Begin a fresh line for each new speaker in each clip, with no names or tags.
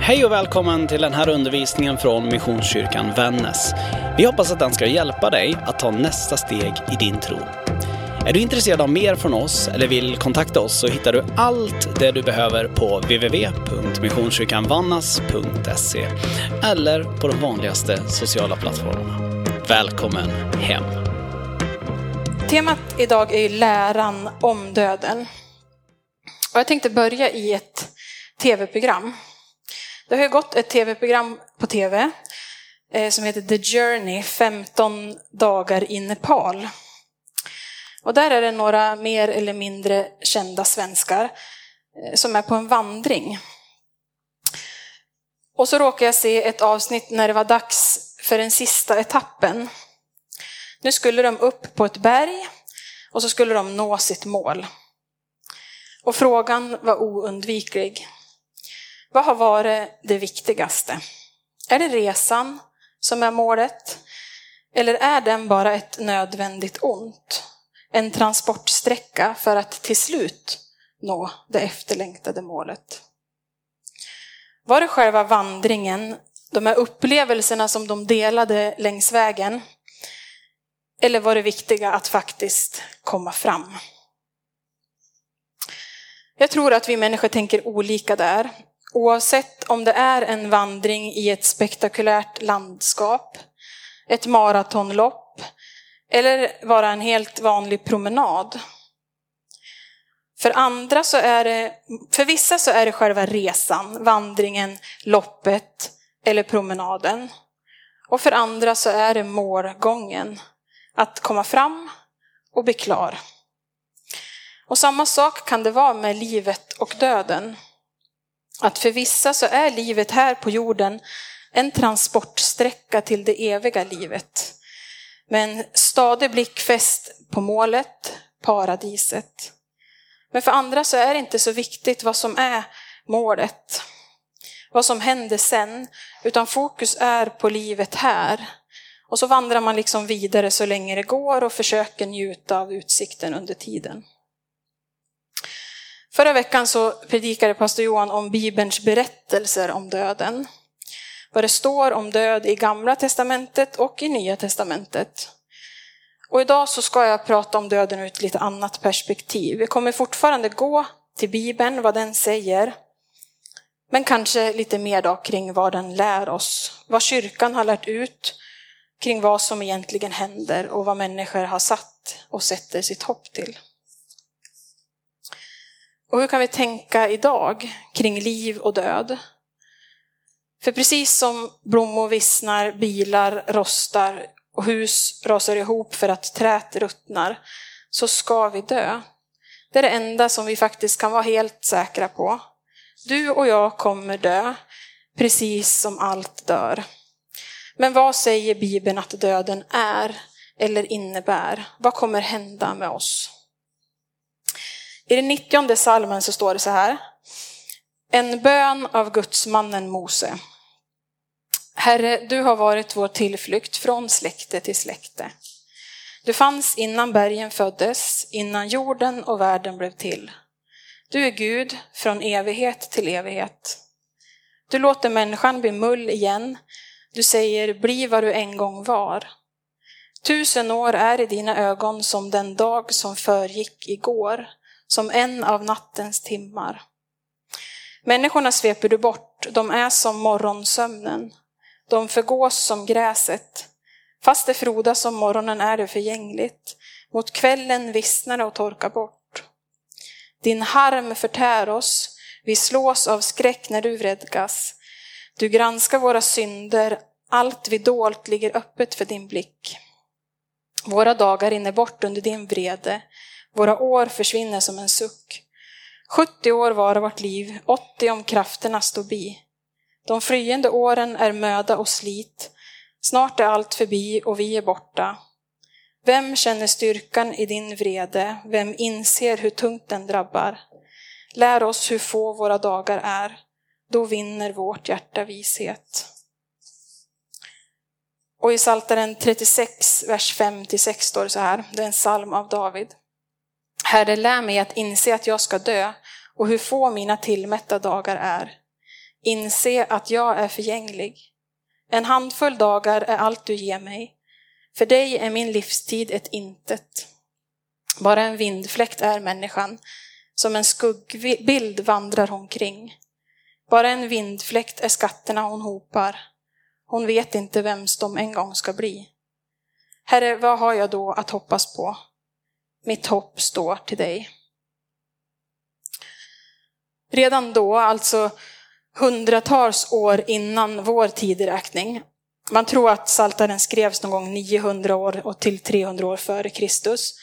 Hej och välkommen till den här undervisningen från Missionskyrkan Vännäs. Vi hoppas att den ska hjälpa dig att ta nästa steg i din tro. Är du intresserad av mer från oss eller vill kontakta oss så hittar du allt det du behöver på www.missionskyrkanvannas.se eller på de vanligaste sociala plattformarna. Välkommen hem!
Temat idag är ju läran om döden. Och jag tänkte börja i ett tv-program. Det har ju gått ett tv-program på tv eh, som heter The Journey, 15 dagar i Nepal. Och där är det några mer eller mindre kända svenskar eh, som är på en vandring. Och så råkar jag se ett avsnitt när det var dags för den sista etappen. Nu skulle de upp på ett berg och så skulle de nå sitt mål. Och frågan var oundviklig. Vad har varit det viktigaste? Är det resan som är målet? Eller är den bara ett nödvändigt ont? En transportsträcka för att till slut nå det efterlängtade målet? Var det själva vandringen, de här upplevelserna som de delade längs vägen? Eller var det viktiga att faktiskt komma fram? Jag tror att vi människor tänker olika där. Oavsett om det är en vandring i ett spektakulärt landskap, ett maratonlopp eller vara en helt vanlig promenad. För andra så är det, för vissa så är det själva resan, vandringen, loppet eller promenaden. Och för andra så är det målgången, att komma fram och bli klar. Och samma sak kan det vara med livet och döden. Att för vissa så är livet här på jorden en transportsträcka till det eviga livet. Med en stadig blick fäst på målet, paradiset. Men för andra så är det inte så viktigt vad som är målet, vad som händer sen, utan fokus är på livet här. Och så vandrar man liksom vidare så länge det går och försöker njuta av utsikten under tiden. Förra veckan så predikade pastor Johan om Bibelns berättelser om döden. Vad det står om död i Gamla Testamentet och i Nya Testamentet. Och idag så ska jag prata om döden ur ett lite annat perspektiv. Vi kommer fortfarande gå till Bibeln, vad den säger. Men kanske lite mer då kring vad den lär oss. Vad kyrkan har lärt ut kring vad som egentligen händer och vad människor har satt och sätter sitt hopp till. Och hur kan vi tänka idag kring liv och död? För precis som blommor vissnar, bilar rostar och hus rasar ihop för att träet ruttnar, så ska vi dö. Det är det enda som vi faktiskt kan vara helt säkra på. Du och jag kommer dö, precis som allt dör. Men vad säger Bibeln att döden är eller innebär? Vad kommer hända med oss? I den 90 salmen så står det så här. En bön av gudsmannen Mose. Herre, du har varit vår tillflykt från släkte till släkte. Du fanns innan bergen föddes, innan jorden och världen blev till. Du är Gud från evighet till evighet. Du låter människan bli mull igen. Du säger, bli vad du en gång var. Tusen år är i dina ögon som den dag som förgick igår som en av nattens timmar. Människorna sveper du bort, de är som morgonsömnen. De förgås som gräset. Fast det frodas som morgonen är det förgängligt. Mot kvällen vissnar det och torkar bort. Din harm förtär oss, vi slås av skräck när du vredgas. Du granskar våra synder, allt vi dolt ligger öppet för din blick. Våra dagar rinner bort under din vrede. Våra år försvinner som en suck. 70 år var vårt liv, 80 om krafterna står bi. De flyende åren är möda och slit. Snart är allt förbi och vi är borta. Vem känner styrkan i din vrede? Vem inser hur tungt den drabbar? Lär oss hur få våra dagar är. Då vinner vårt hjärta vishet. Och i Psaltaren 36, vers 5-6 står det så här, det är en psalm av David. Herre, lär mig att inse att jag ska dö och hur få mina tillmätta dagar är. Inse att jag är förgänglig. En handfull dagar är allt du ger mig. För dig är min livstid ett intet. Bara en vindfläkt är människan, som en skuggbild vandrar hon kring. Bara en vindfläkt är skatterna hon hopar. Hon vet inte vems de en gång ska bli. Herre, vad har jag då att hoppas på? Mitt hopp står till dig. Redan då, alltså hundratals år innan vår tideräkning, man tror att Saltaren skrevs någon gång 900 år och till 300 år före Kristus.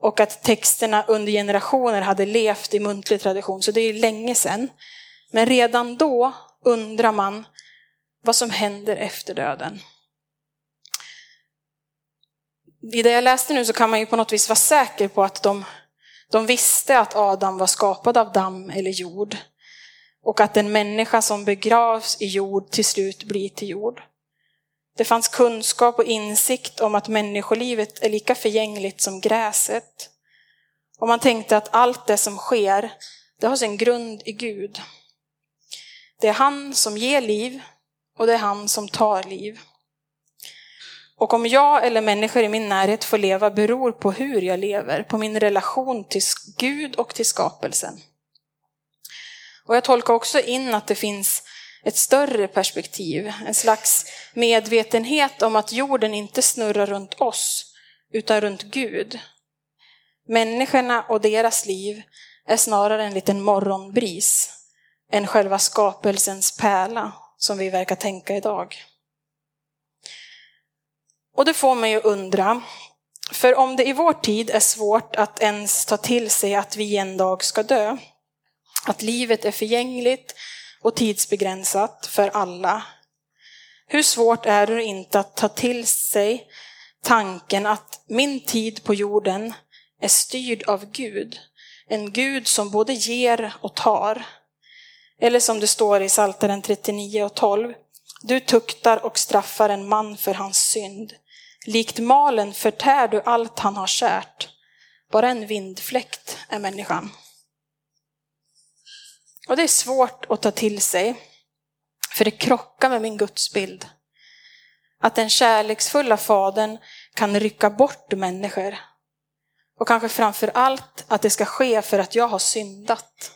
Och att texterna under generationer hade levt i muntlig tradition, så det är länge sedan. Men redan då undrar man vad som händer efter döden. I det jag läste nu så kan man ju på något vis vara säker på att de, de visste att Adam var skapad av damm eller jord. Och att en människa som begravs i jord till slut blir till jord. Det fanns kunskap och insikt om att människolivet är lika förgängligt som gräset. Och man tänkte att allt det som sker, det har sin grund i Gud. Det är han som ger liv och det är han som tar liv. Och om jag eller människor i min närhet får leva beror på hur jag lever, på min relation till Gud och till skapelsen. Och jag tolkar också in att det finns ett större perspektiv, en slags medvetenhet om att jorden inte snurrar runt oss, utan runt Gud. Människorna och deras liv är snarare en liten morgonbris än själva skapelsens pärla som vi verkar tänka idag. Och det får mig att undra, för om det i vår tid är svårt att ens ta till sig att vi en dag ska dö, att livet är förgängligt och tidsbegränsat för alla, hur svårt är det inte att ta till sig tanken att min tid på jorden är styrd av Gud, en Gud som både ger och tar. Eller som det står i Psaltaren 39 och 12. Du tuktar och straffar en man för hans synd. Likt malen förtär du allt han har kärt. Bara en vindfläkt är människan. Och det är svårt att ta till sig, för det krockar med min gudsbild. Att den kärleksfulla fadern kan rycka bort människor. Och kanske framför allt att det ska ske för att jag har syndat.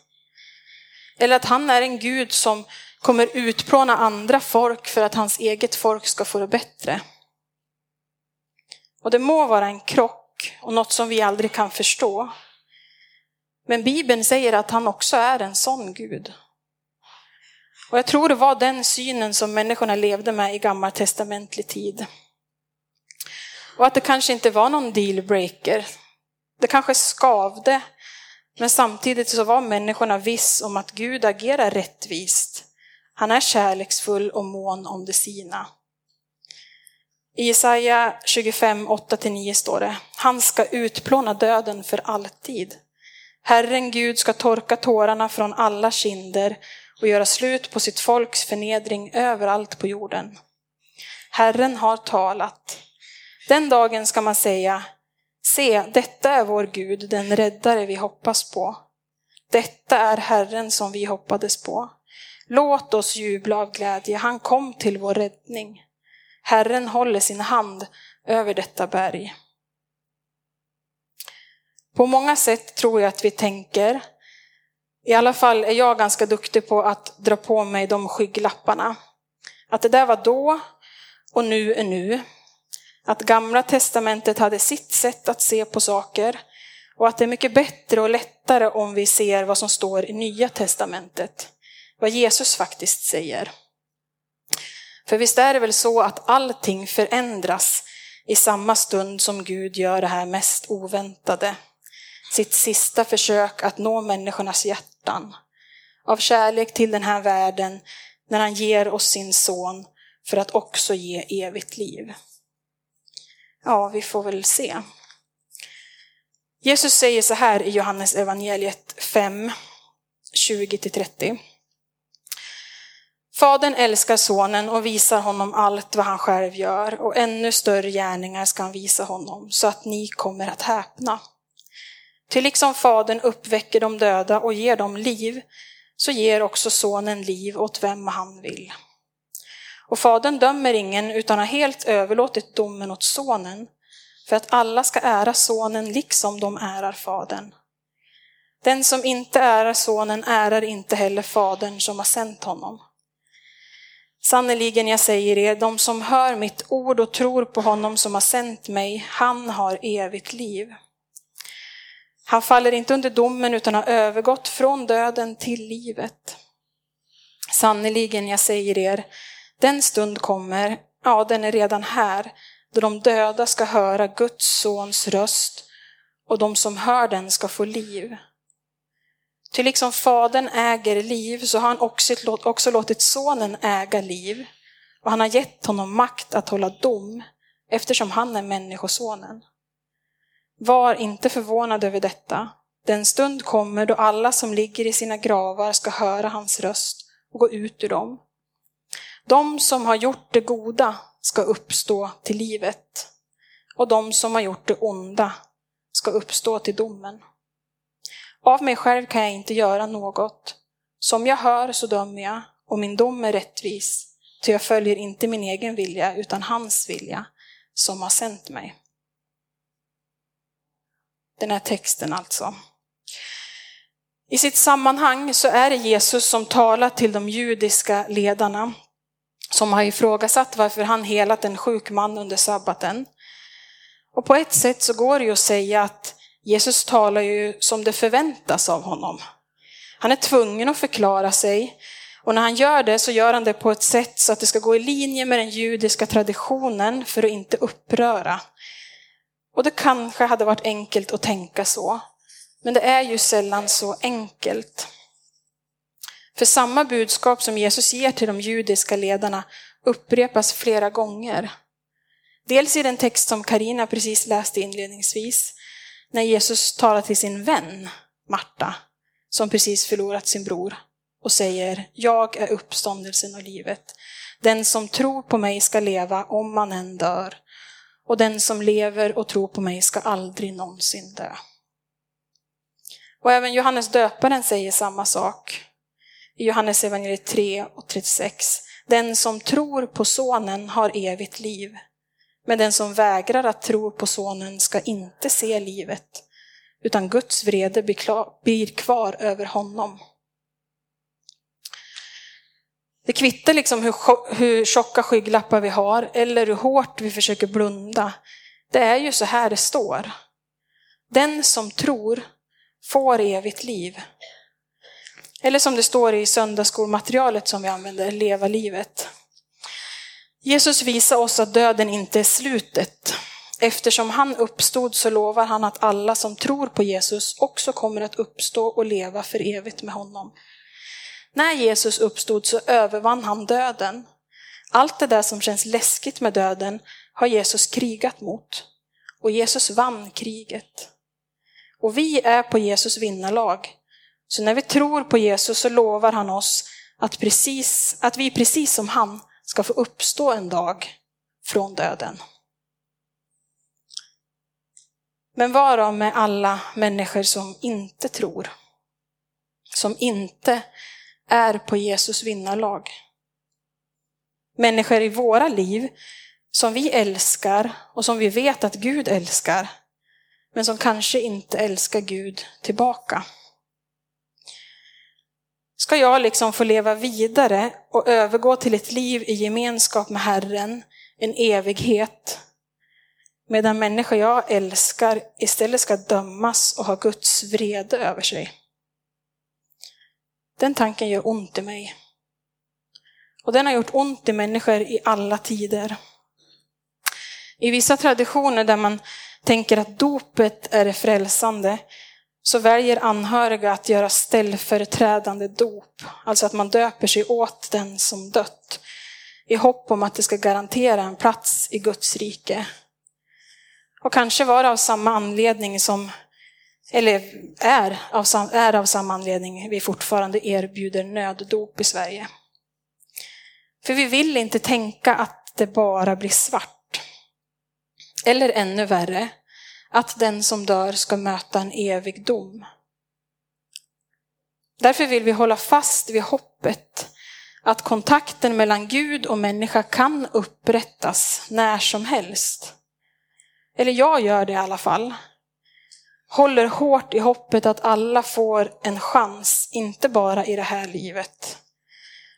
Eller att han är en Gud som kommer utplåna andra folk för att hans eget folk ska få det bättre. Och det må vara en krock och något som vi aldrig kan förstå. Men Bibeln säger att han också är en sån Gud. Och jag tror det var den synen som människorna levde med i gammaltestamentlig tid. Och att det kanske inte var någon dealbreaker. Det kanske skavde men samtidigt så var människorna viss om att Gud agerar rättvist. Han är kärleksfull och mån om det sina. I Jesaja 25, 8-9 står det, han ska utplåna döden för alltid. Herren Gud ska torka tårarna från alla kinder och göra slut på sitt folks förnedring överallt på jorden. Herren har talat. Den dagen ska man säga, Se, detta är vår Gud, den räddare vi hoppas på. Detta är Herren som vi hoppades på. Låt oss jubla av glädje, han kom till vår räddning. Herren håller sin hand över detta berg. På många sätt tror jag att vi tänker, i alla fall är jag ganska duktig på att dra på mig de skygglapparna. Att det där var då och nu är nu. Att gamla testamentet hade sitt sätt att se på saker och att det är mycket bättre och lättare om vi ser vad som står i nya testamentet. Vad Jesus faktiskt säger. För visst är det väl så att allting förändras i samma stund som Gud gör det här mest oväntade. Sitt sista försök att nå människornas hjärtan. Av kärlek till den här världen när han ger oss sin son för att också ge evigt liv. Ja, vi får väl se. Jesus säger så här i Johannes evangeliet 5, 20-30. Fadern älskar sonen och visar honom allt vad han själv gör och ännu större gärningar ska han visa honom så att ni kommer att häpna. Till liksom Fadern uppväcker de döda och ger dem liv, så ger också Sonen liv åt vem han vill. Och Fadern dömer ingen utan har helt överlåtit domen åt Sonen, för att alla ska ära Sonen liksom de ärar Fadern. Den som inte ärar Sonen ärar inte heller Fadern som har sänt honom. Sannerligen, jag säger er, de som hör mitt ord och tror på honom som har sänt mig, han har evigt liv. Han faller inte under domen utan har övergått från döden till livet. Sannerligen, jag säger er, den stund kommer, ja den är redan här, då de döda ska höra Guds sons röst och de som hör den ska få liv. Till liksom Fadern äger liv så har han också, också låtit Sonen äga liv och han har gett honom makt att hålla dom eftersom han är Människosonen. Var inte förvånad över detta. Den stund kommer då alla som ligger i sina gravar ska höra hans röst och gå ut ur dem. De som har gjort det goda ska uppstå till livet och de som har gjort det onda ska uppstå till domen. Av mig själv kan jag inte göra något. Som jag hör så dömer jag och min dom är rättvis, ty jag följer inte min egen vilja utan hans vilja som har sänt mig. Den här texten alltså. I sitt sammanhang så är det Jesus som talar till de judiska ledarna som har ifrågasatt varför han helat en sjuk man under sabbaten. Och på ett sätt så går det ju att säga att Jesus talar ju som det förväntas av honom. Han är tvungen att förklara sig och när han gör det så gör han det på ett sätt så att det ska gå i linje med den judiska traditionen för att inte uppröra. Och det kanske hade varit enkelt att tänka så, men det är ju sällan så enkelt. För samma budskap som Jesus ger till de judiska ledarna upprepas flera gånger. Dels i den text som Karina precis läste inledningsvis, när Jesus talar till sin vän Marta, som precis förlorat sin bror, och säger Jag är uppståndelsen och livet. Den som tror på mig ska leva om man än dör, och den som lever och tror på mig ska aldrig någonsin dö. Och även Johannes döparen säger samma sak. I Johannes evangeliet 3 och 36. Den som tror på sonen har evigt liv. Men den som vägrar att tro på sonen ska inte se livet, utan Guds vrede blir kvar över honom. Det kvittar liksom hur, hur tjocka skygglappar vi har eller hur hårt vi försöker blunda. Det är ju så här det står. Den som tror får evigt liv. Eller som det står i söndagsskolmaterialet som vi använder, leva livet. Jesus visar oss att döden inte är slutet. Eftersom han uppstod så lovar han att alla som tror på Jesus också kommer att uppstå och leva för evigt med honom. När Jesus uppstod så övervann han döden. Allt det där som känns läskigt med döden har Jesus krigat mot. Och Jesus vann kriget. Och vi är på Jesus vinnarlag. Så när vi tror på Jesus så lovar han oss att, precis, att vi precis som han ska få uppstå en dag från döden. Men varav då med alla människor som inte tror? Som inte är på Jesus vinnarlag? Människor i våra liv som vi älskar och som vi vet att Gud älskar, men som kanske inte älskar Gud tillbaka. Ska jag liksom få leva vidare och övergå till ett liv i gemenskap med Herren, en evighet, medan människor jag älskar istället ska dömas och ha Guds vrede över sig? Den tanken gör ont i mig. Och den har gjort ont i människor i alla tider. I vissa traditioner där man tänker att dopet är det frälsande, så väljer anhöriga att göra ställföreträdande dop, alltså att man döper sig åt den som dött, i hopp om att det ska garantera en plats i Guds rike. Och kanske var det av samma anledning som, eller är av, är av samma anledning vi fortfarande erbjuder nöddop i Sverige. För vi vill inte tänka att det bara blir svart. Eller ännu värre, att den som dör ska möta en evig dom. Därför vill vi hålla fast vid hoppet att kontakten mellan Gud och människa kan upprättas när som helst. Eller jag gör det i alla fall. Håller hårt i hoppet att alla får en chans, inte bara i det här livet.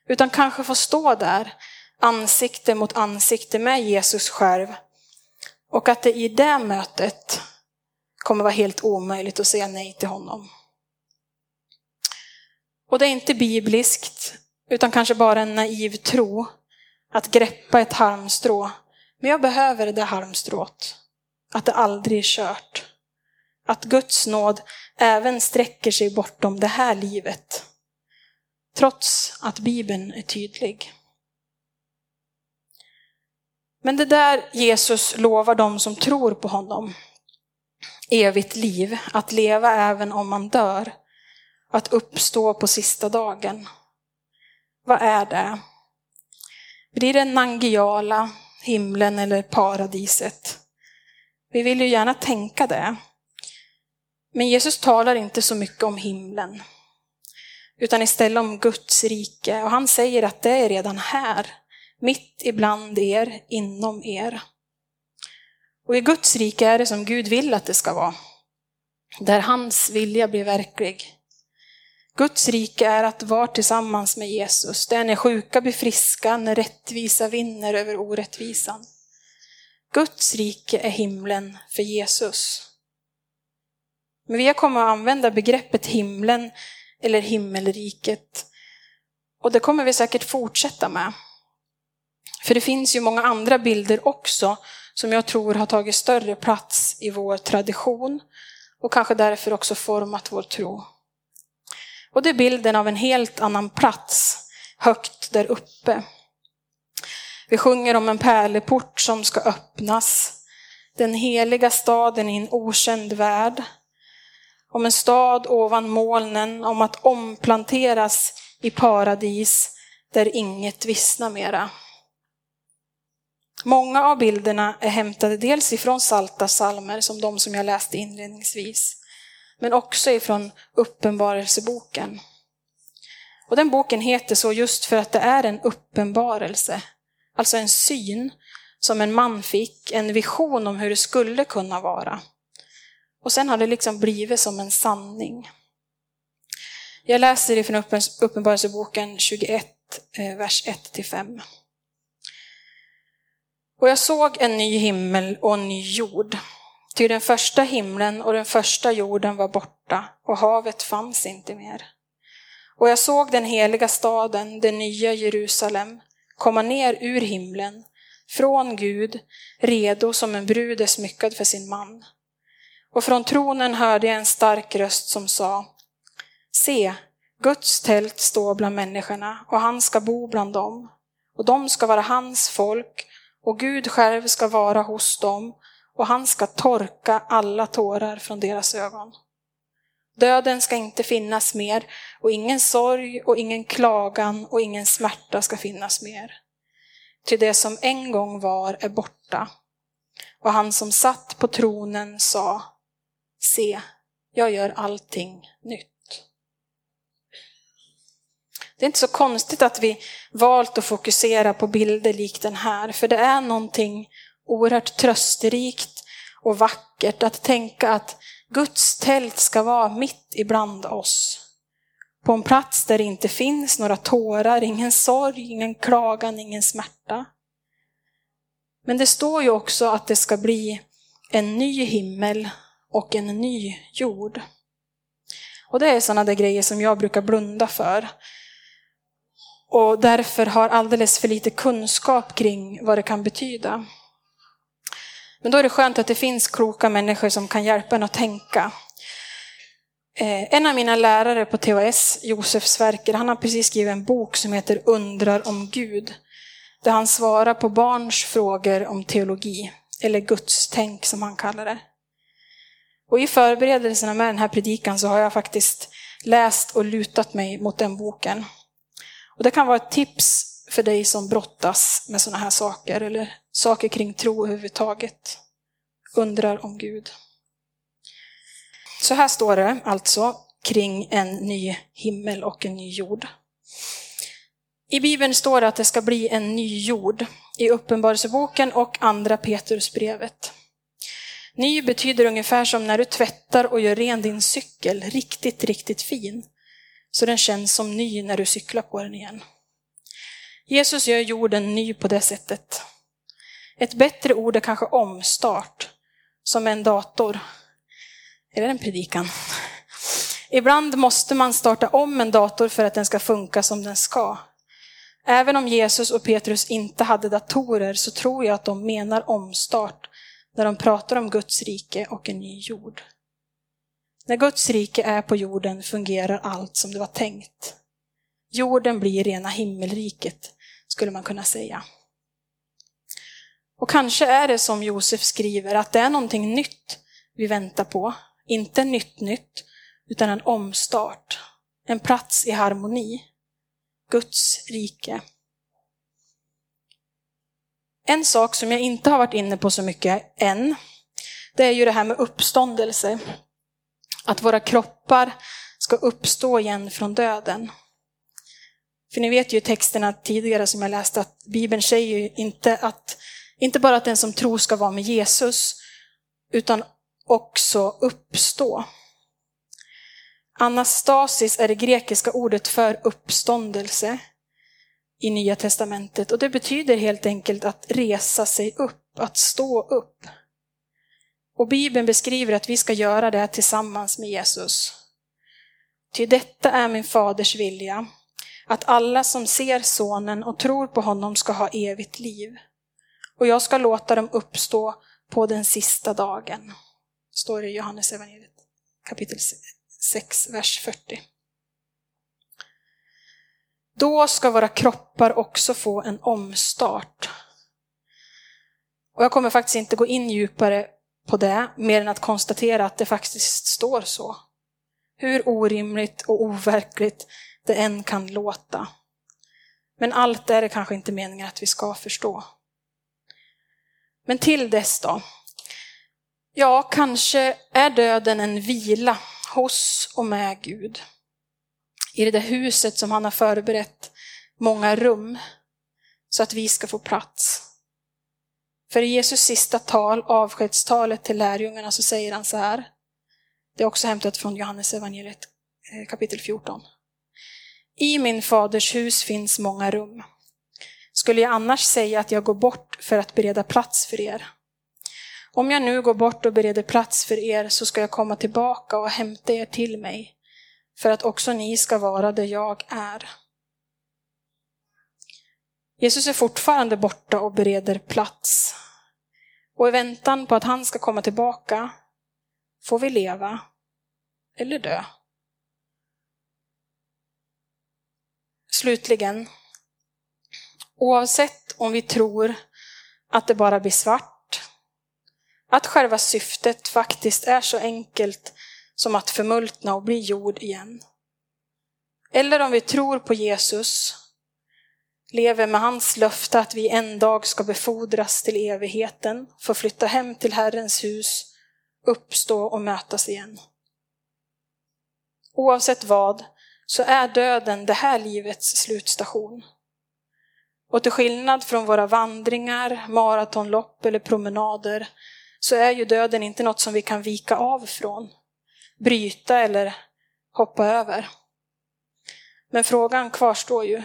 Utan kanske får stå där, ansikte mot ansikte med Jesus själv. Och att det i det mötet kommer vara helt omöjligt att säga nej till honom. Och det är inte bibliskt, utan kanske bara en naiv tro att greppa ett halmstrå. Men jag behöver det halmstrået. Att det aldrig är kört. Att Guds nåd även sträcker sig bortom det här livet. Trots att Bibeln är tydlig. Men det där Jesus lovar dem som tror på honom, evigt liv, att leva även om man dör, att uppstå på sista dagen. Vad är det? Blir det Nangiala, himlen eller paradiset? Vi vill ju gärna tänka det. Men Jesus talar inte så mycket om himlen, utan istället om Guds rike. Och han säger att det är redan här, mitt ibland er, inom er. Och i Guds rike är det som Gud vill att det ska vara. Där hans vilja blir verklig. Guds rike är att vara tillsammans med Jesus. Det är när sjuka blir friska, när rättvisa vinner över orättvisan. Guds rike är himlen för Jesus. Men vi har kommit att använda begreppet himlen eller himmelriket. Och det kommer vi säkert fortsätta med. För det finns ju många andra bilder också som jag tror har tagit större plats i vår tradition och kanske därför också format vår tro. Och det är bilden av en helt annan plats, högt där uppe. Vi sjunger om en pärleport som ska öppnas, den heliga staden i en okänd värld. Om en stad ovan molnen, om att omplanteras i paradis där inget vissnar mera. Många av bilderna är hämtade dels ifrån salta salmer som de som jag läste inledningsvis, men också ifrån Uppenbarelseboken. Och den boken heter så just för att det är en uppenbarelse, alltså en syn som en man fick, en vision om hur det skulle kunna vara. Och sen har det liksom blivit som en sanning. Jag läser ifrån Uppenbarelseboken 21, eh, vers 1-5. Och jag såg en ny himmel och en ny jord. Ty den första himlen och den första jorden var borta och havet fanns inte mer. Och jag såg den heliga staden, det nya Jerusalem, komma ner ur himlen, från Gud, redo som en brud är smyckad för sin man. Och från tronen hörde jag en stark röst som sa, Se, Guds tält står bland människorna och han ska bo bland dem. Och de ska vara hans folk och Gud själv ska vara hos dem och han ska torka alla tårar från deras ögon. Döden ska inte finnas mer och ingen sorg och ingen klagan och ingen smärta ska finnas mer. Till det som en gång var är borta. Och han som satt på tronen sa, se, jag gör allting nytt. Det är inte så konstigt att vi valt att fokusera på bilder lik den här, för det är någonting oerhört trösterikt och vackert att tänka att Guds tält ska vara mitt ibland oss. På en plats där det inte finns några tårar, ingen sorg, ingen klagan, ingen smärta. Men det står ju också att det ska bli en ny himmel och en ny jord. Och det är sådana där grejer som jag brukar blunda för. Och därför har alldeles för lite kunskap kring vad det kan betyda. Men då är det skönt att det finns kloka människor som kan hjälpa en att tänka. Eh, en av mina lärare på THS, Josef Sverker, han har precis skrivit en bok som heter Undrar om Gud. Där han svarar på barns frågor om teologi, eller gudstänk som han kallar det. Och i förberedelserna med den här predikan så har jag faktiskt läst och lutat mig mot den boken. Och det kan vara ett tips för dig som brottas med sådana här saker eller saker kring tro överhuvudtaget. Undrar om Gud. Så här står det alltså kring en ny himmel och en ny jord. I Bibeln står det att det ska bli en ny jord i Uppenbarelseboken och andra Petrusbrevet. Ny betyder ungefär som när du tvättar och gör ren din cykel riktigt, riktigt fin. Så den känns som ny när du cyklar på den igen. Jesus gör jorden ny på det sättet. Ett bättre ord är kanske omstart, som en dator. Är det en predikan? Ibland måste man starta om en dator för att den ska funka som den ska. Även om Jesus och Petrus inte hade datorer så tror jag att de menar omstart när de pratar om Guds rike och en ny jord. När Guds rike är på jorden fungerar allt som det var tänkt. Jorden blir rena himmelriket, skulle man kunna säga. Och kanske är det som Josef skriver, att det är någonting nytt vi väntar på. Inte nytt nytt, utan en omstart. En plats i harmoni. Guds rike. En sak som jag inte har varit inne på så mycket än, det är ju det här med uppståndelse. Att våra kroppar ska uppstå igen från döden. För ni vet ju texterna tidigare som jag läste att Bibeln säger ju inte att, inte bara att den som tror ska vara med Jesus, utan också uppstå. Anastasis är det grekiska ordet för uppståndelse i Nya Testamentet och det betyder helt enkelt att resa sig upp, att stå upp. Och Bibeln beskriver att vi ska göra det tillsammans med Jesus. Ty detta är min faders vilja, att alla som ser sonen och tror på honom ska ha evigt liv. Och jag ska låta dem uppstå på den sista dagen. Står det i Johannes evangeliet kapitel 6, vers 40. Då ska våra kroppar också få en omstart. Och jag kommer faktiskt inte gå in djupare på det, mer än att konstatera att det faktiskt står så. Hur orimligt och overkligt det än kan låta. Men allt är det kanske inte meningen att vi ska förstå. Men till dess då? Ja, kanske är döden en vila hos och med Gud. I det där huset som han har förberett många rum så att vi ska få plats. För i Jesus sista tal, avskedstalet till lärjungarna, så säger han så här. Det är också hämtat från Johannes evangeliet eh, kapitel 14. I min faders hus finns många rum. Skulle jag annars säga att jag går bort för att bereda plats för er? Om jag nu går bort och bereder plats för er så ska jag komma tillbaka och hämta er till mig, för att också ni ska vara där jag är. Jesus är fortfarande borta och bereder plats. Och i väntan på att han ska komma tillbaka får vi leva eller dö. Slutligen, oavsett om vi tror att det bara blir svart att själva syftet faktiskt är så enkelt som att förmultna och bli jord igen. Eller om vi tror på Jesus, lever med hans löfte att vi en dag ska befordras till evigheten, få flytta hem till Herrens hus, uppstå och mötas igen. Oavsett vad, så är döden det här livets slutstation. Och till skillnad från våra vandringar, maratonlopp eller promenader så är ju döden inte något som vi kan vika av från, bryta eller hoppa över. Men frågan kvarstår ju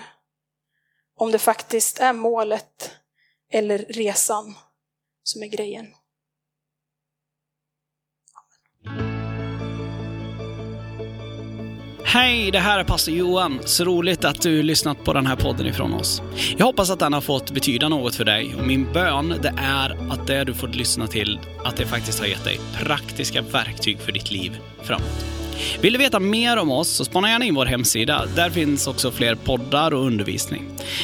om det faktiskt är målet eller resan som är grejen.
Hej, det här är pastor Johan. Så roligt att du lyssnat på den här podden ifrån oss. Jag hoppas att den har fått betyda något för dig och min bön det är att det du fått lyssna till, att det faktiskt har gett dig praktiska verktyg för ditt liv framåt. Vill du veta mer om oss så spana gärna in vår hemsida. Där finns också fler poddar och undervisning.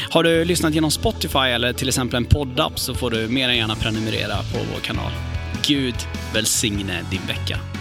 Har du lyssnat genom Spotify eller till exempel en poddapp så får du mer än gärna prenumerera på vår kanal. Gud välsigne din vecka.